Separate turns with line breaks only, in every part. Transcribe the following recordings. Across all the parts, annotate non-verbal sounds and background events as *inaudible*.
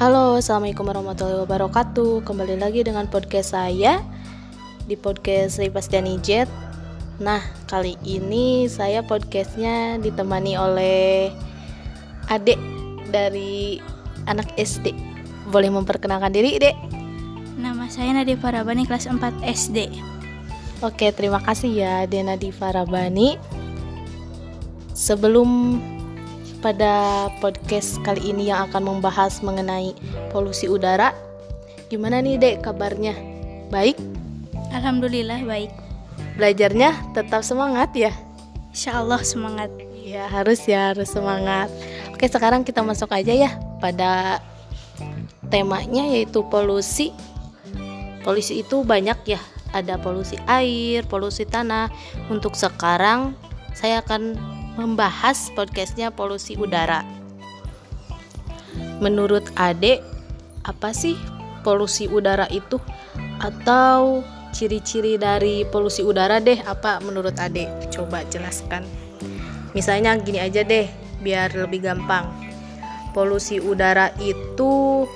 Halo, Assalamualaikum warahmatullahi wabarakatuh Kembali lagi dengan podcast saya Di podcast Ripastiani Jet Nah, kali ini saya podcastnya ditemani oleh Adik dari anak SD Boleh memperkenalkan diri, Dek?
Nama saya Nadia Farabani kelas 4 SD.
Oke, terima kasih ya Dena Farabani. Sebelum pada podcast kali ini yang akan membahas mengenai polusi udara, gimana nih Dek kabarnya? Baik?
Alhamdulillah baik.
Belajarnya tetap semangat ya?
Insya Allah semangat.
Ya harus ya harus semangat. Oke sekarang kita masuk aja ya pada temanya yaitu polusi. Polusi itu banyak ya ada polusi air, polusi tanah. Untuk sekarang saya akan membahas podcastnya polusi udara. Menurut Ade, apa sih polusi udara itu? Atau ciri-ciri dari polusi udara deh apa menurut Ade? Coba jelaskan. Misalnya gini aja deh, biar lebih gampang. Polusi udara itu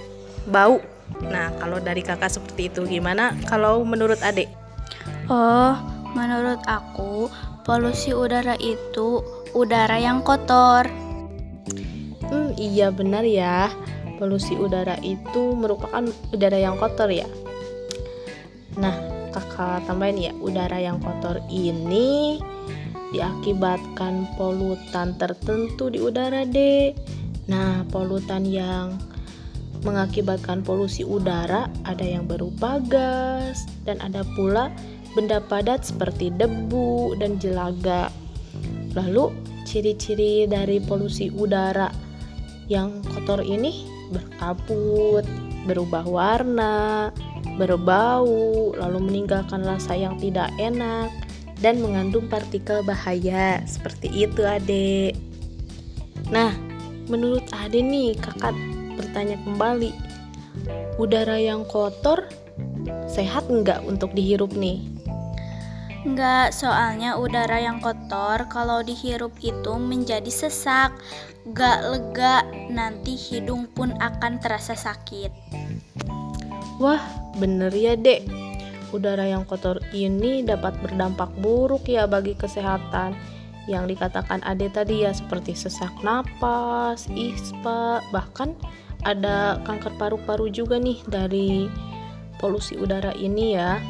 bau Nah, kalau dari kakak seperti itu gimana? Kalau menurut adik?
Oh, menurut aku polusi udara itu udara yang kotor.
Hmm, iya benar ya. Polusi udara itu merupakan udara yang kotor ya. Nah, kakak tambahin ya, udara yang kotor ini diakibatkan polutan tertentu di udara, Dek. Nah, polutan yang mengakibatkan polusi udara, ada yang berupa gas, dan ada pula benda padat seperti debu dan jelaga. Lalu, ciri-ciri dari polusi udara yang kotor ini berkabut, berubah warna, berbau, lalu meninggalkan rasa yang tidak enak, dan mengandung partikel bahaya. Seperti itu, Adek. Nah, menurut Ade nih, kakak bertanya kembali, udara yang kotor sehat nggak untuk dihirup nih?
Enggak, soalnya udara yang kotor kalau dihirup itu menjadi sesak, gak lega, nanti hidung pun akan terasa sakit.
Wah, bener ya dek. Udara yang kotor ini dapat berdampak buruk ya bagi kesehatan yang dikatakan Ade tadi ya seperti sesak napas, ispa, bahkan ada kanker paru-paru juga nih dari polusi udara ini ya.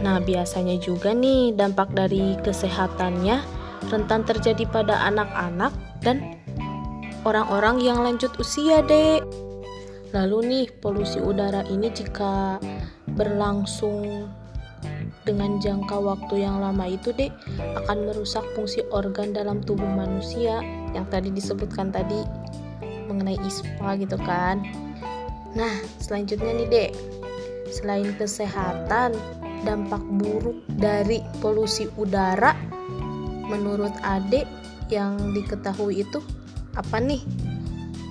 Nah, biasanya juga nih dampak dari kesehatannya rentan terjadi pada anak-anak dan orang-orang yang lanjut usia, Dek. Lalu nih, polusi udara ini jika berlangsung dengan jangka waktu yang lama itu dek akan merusak fungsi organ dalam tubuh manusia yang tadi disebutkan tadi mengenai ISPA gitu kan. Nah, selanjutnya nih, Dek. Selain kesehatan, dampak buruk dari polusi udara menurut Adek yang diketahui itu apa nih?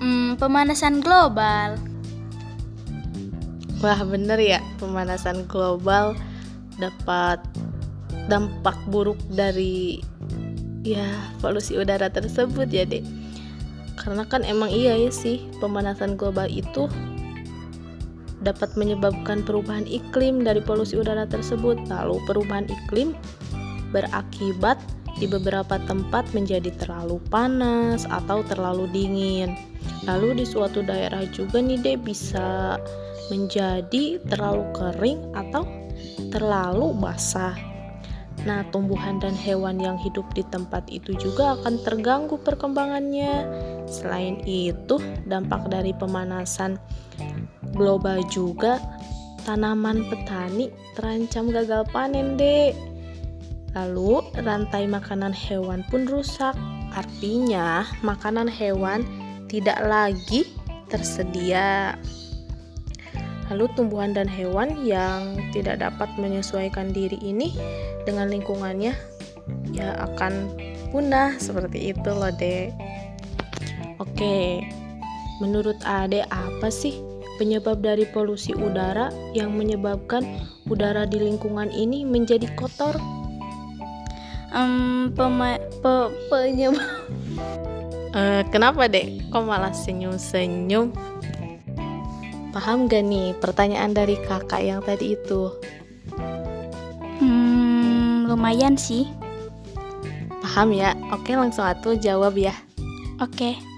Hmm, pemanasan global.
Wah, bener ya, pemanasan global dapat dampak buruk dari ya polusi udara tersebut ya, Dek karena kan emang iya ya sih pemanasan global itu dapat menyebabkan perubahan iklim dari polusi udara tersebut. Lalu perubahan iklim berakibat di beberapa tempat menjadi terlalu panas atau terlalu dingin. Lalu di suatu daerah juga nih deh bisa menjadi terlalu kering atau terlalu basah. Nah, tumbuhan dan hewan yang hidup di tempat itu juga akan terganggu perkembangannya. Selain itu, dampak dari pemanasan global juga tanaman petani terancam gagal panen, Dek. Lalu, rantai makanan hewan pun rusak. Artinya, makanan hewan tidak lagi tersedia. Lalu tumbuhan dan hewan yang tidak dapat menyesuaikan diri ini dengan lingkungannya ya akan punah seperti itu loh dek. Oke, menurut Ade apa sih penyebab dari polusi udara yang menyebabkan udara di lingkungan ini menjadi kotor?
Um, pema pe penyebab
Uh, kenapa dek? Kok malah senyum-senyum? Paham gak nih pertanyaan dari kakak yang tadi itu?
Hmm, lumayan sih.
Paham ya? Oke, langsung atuh jawab ya.
Oke.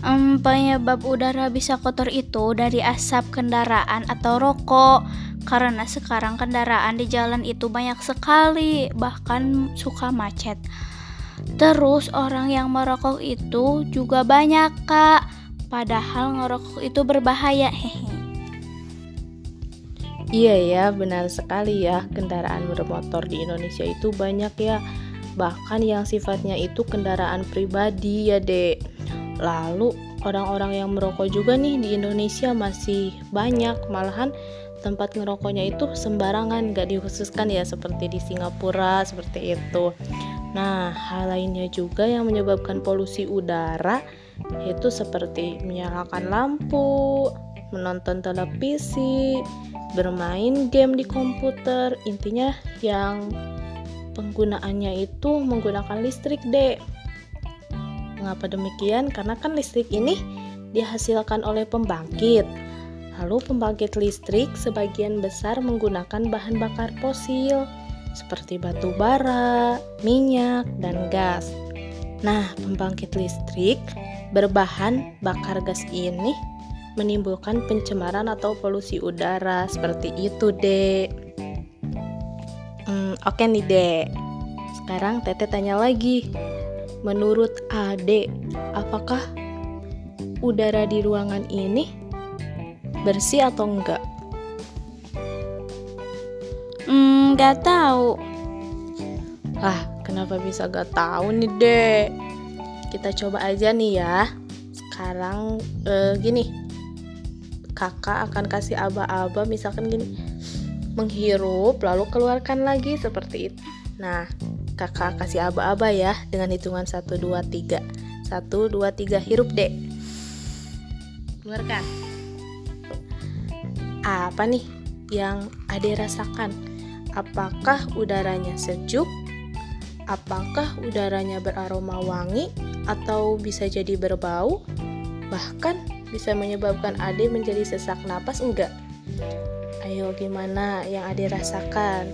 Um, penyebab udara bisa kotor itu dari asap kendaraan atau rokok. Karena sekarang kendaraan di jalan itu banyak sekali, bahkan suka macet. Terus orang yang merokok itu juga banyak, Kak. Padahal ngerokok itu berbahaya. Hehe.
Iya ya, benar sekali ya. Kendaraan bermotor di Indonesia itu banyak ya. Bahkan yang sifatnya itu kendaraan pribadi ya, Dek. Lalu orang-orang yang merokok juga nih di Indonesia masih banyak. Malahan tempat ngerokoknya itu sembarangan, gak dikhususkan ya seperti di Singapura seperti itu. Nah, hal lainnya juga yang menyebabkan polusi udara yaitu seperti menyalakan lampu, menonton televisi, bermain game di komputer. Intinya yang penggunaannya itu menggunakan listrik, Dek. Mengapa demikian? Karena kan listrik ini dihasilkan oleh pembangkit. Lalu pembangkit listrik sebagian besar menggunakan bahan bakar fosil seperti batu bara, minyak, dan gas. Nah, pembangkit listrik berbahan bakar gas ini menimbulkan pencemaran atau polusi udara seperti itu, Dek. Hmm, oke nih, Dek. Sekarang Tete tanya lagi. Menurut Ade, apakah udara di ruangan ini bersih atau enggak?
Hmm, gak tahu.
Ah, kenapa bisa gak tahu nih, Dek? Kita coba aja nih ya. Sekarang eh, gini. Kakak akan kasih aba-aba misalkan gini. Menghirup lalu keluarkan lagi seperti itu. Nah, Kakak kasih aba-aba ya dengan hitungan 1 2 3. 1 2 3 hirup, Dek. Keluarkan. Apa nih yang Ade rasakan? apakah udaranya sejuk, apakah udaranya beraroma wangi, atau bisa jadi berbau, bahkan bisa menyebabkan Ade menjadi sesak napas enggak? Ayo gimana yang Ade rasakan?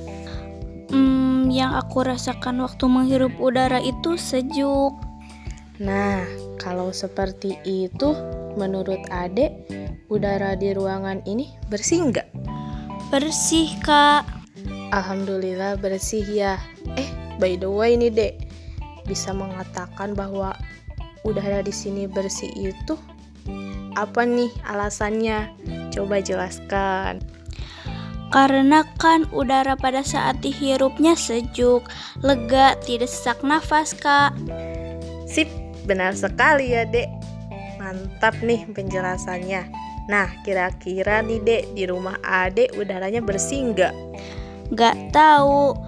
Hmm, yang aku rasakan waktu menghirup udara itu sejuk.
Nah, kalau seperti itu, menurut Ade, udara di ruangan ini bersih enggak?
Bersih, Kak.
Alhamdulillah bersih ya. Eh, by the way nih, Dek. Bisa mengatakan bahwa udara di sini bersih itu apa nih alasannya? Coba jelaskan.
Karena kan udara pada saat dihirupnya sejuk, lega, tidak sesak nafas, Kak.
Sip, benar sekali ya, Dek. Mantap nih penjelasannya. Nah, kira-kira nih, Dek, di rumah Ade udaranya bersih nggak?
Gak tahu.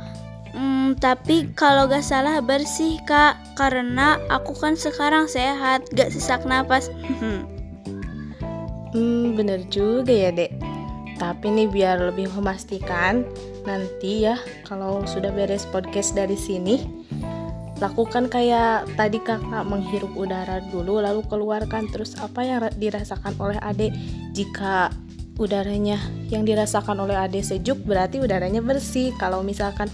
Hmm, tapi kalau gak salah bersih kak, karena aku kan sekarang sehat, gak sesak napas. *laughs*
hmm, bener juga ya dek. Tapi nih biar lebih memastikan, nanti ya kalau sudah beres podcast dari sini, lakukan kayak tadi kakak menghirup udara dulu lalu keluarkan terus apa yang dirasakan oleh adik. Jika udaranya yang dirasakan oleh adik sejuk berarti udaranya bersih. Kalau misalkan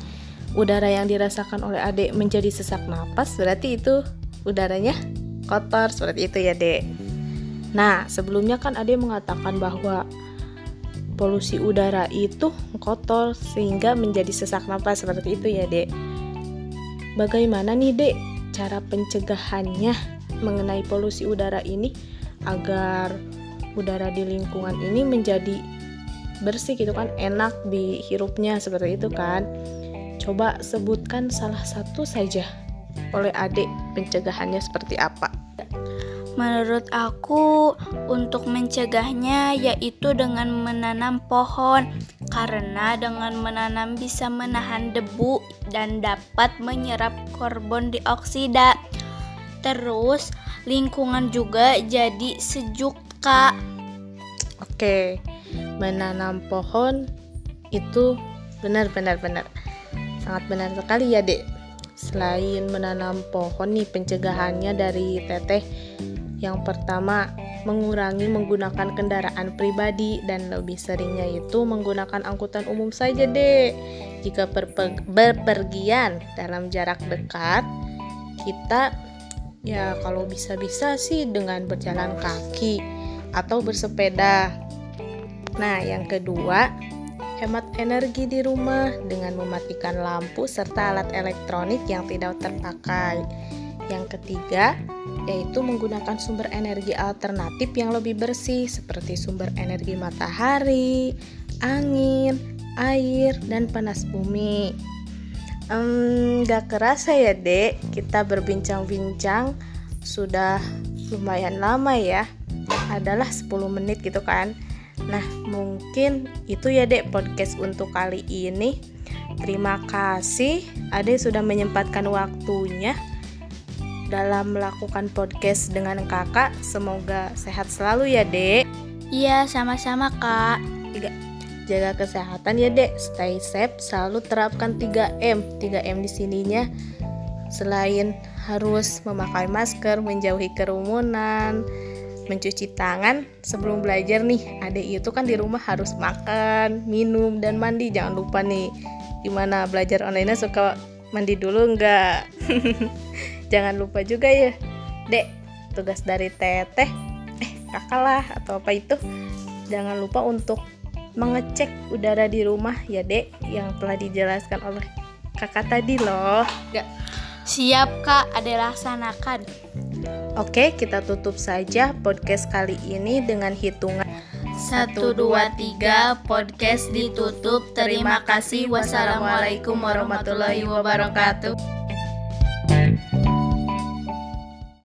udara yang dirasakan oleh adik menjadi sesak napas berarti itu udaranya kotor seperti itu ya dek. Nah sebelumnya kan adik mengatakan bahwa polusi udara itu kotor sehingga menjadi sesak napas seperti itu ya dek. Bagaimana nih dek cara pencegahannya mengenai polusi udara ini agar udara di lingkungan ini menjadi bersih gitu kan enak dihirupnya seperti itu kan? Coba sebutkan salah satu saja oleh adik pencegahannya seperti apa
Menurut aku, untuk mencegahnya yaitu dengan menanam pohon, karena dengan menanam bisa menahan debu dan dapat menyerap karbon dioksida. Terus, lingkungan juga jadi sejuk Kak.
Oke, menanam pohon itu benar benar benar. Sangat benar sekali ya, Dek. selain menanam pohon nih pencegahannya dari teteh yang pertama mengurangi menggunakan kendaraan pribadi dan lebih seringnya itu menggunakan angkutan umum saja deh jika berpergian dalam jarak dekat kita ya kalau bisa-bisa sih dengan berjalan kaki atau bersepeda. Nah yang kedua hemat energi di rumah dengan mematikan lampu serta alat elektronik yang tidak terpakai yang ketiga, yaitu menggunakan sumber energi alternatif yang lebih bersih seperti sumber energi matahari, angin, air, dan panas bumi. Um, gak kerasa ya dek, kita berbincang-bincang sudah lumayan lama ya, adalah 10 menit gitu kan. Nah mungkin itu ya dek podcast untuk kali ini. Terima kasih Ade sudah menyempatkan waktunya dalam melakukan podcast dengan kakak. Semoga sehat selalu ya, Dek.
Iya, sama-sama, Kak.
Tiga. Jaga kesehatan ya, Dek. Stay safe, selalu terapkan 3M. 3M di sininya selain harus memakai masker, menjauhi kerumunan, mencuci tangan sebelum belajar nih. Adik itu kan di rumah harus makan, minum, dan mandi. Jangan lupa nih, gimana belajar online suka mandi dulu enggak? *laughs* jangan lupa juga ya dek tugas dari teteh eh kakak lah atau apa itu jangan lupa untuk mengecek udara di rumah ya dek yang telah dijelaskan oleh kakak tadi loh
Gak. siap kak ada laksanakan
oke kita tutup saja podcast kali ini dengan hitungan
satu, dua, tiga, podcast ditutup. Terima kasih. Wassalamualaikum warahmatullahi wabarakatuh.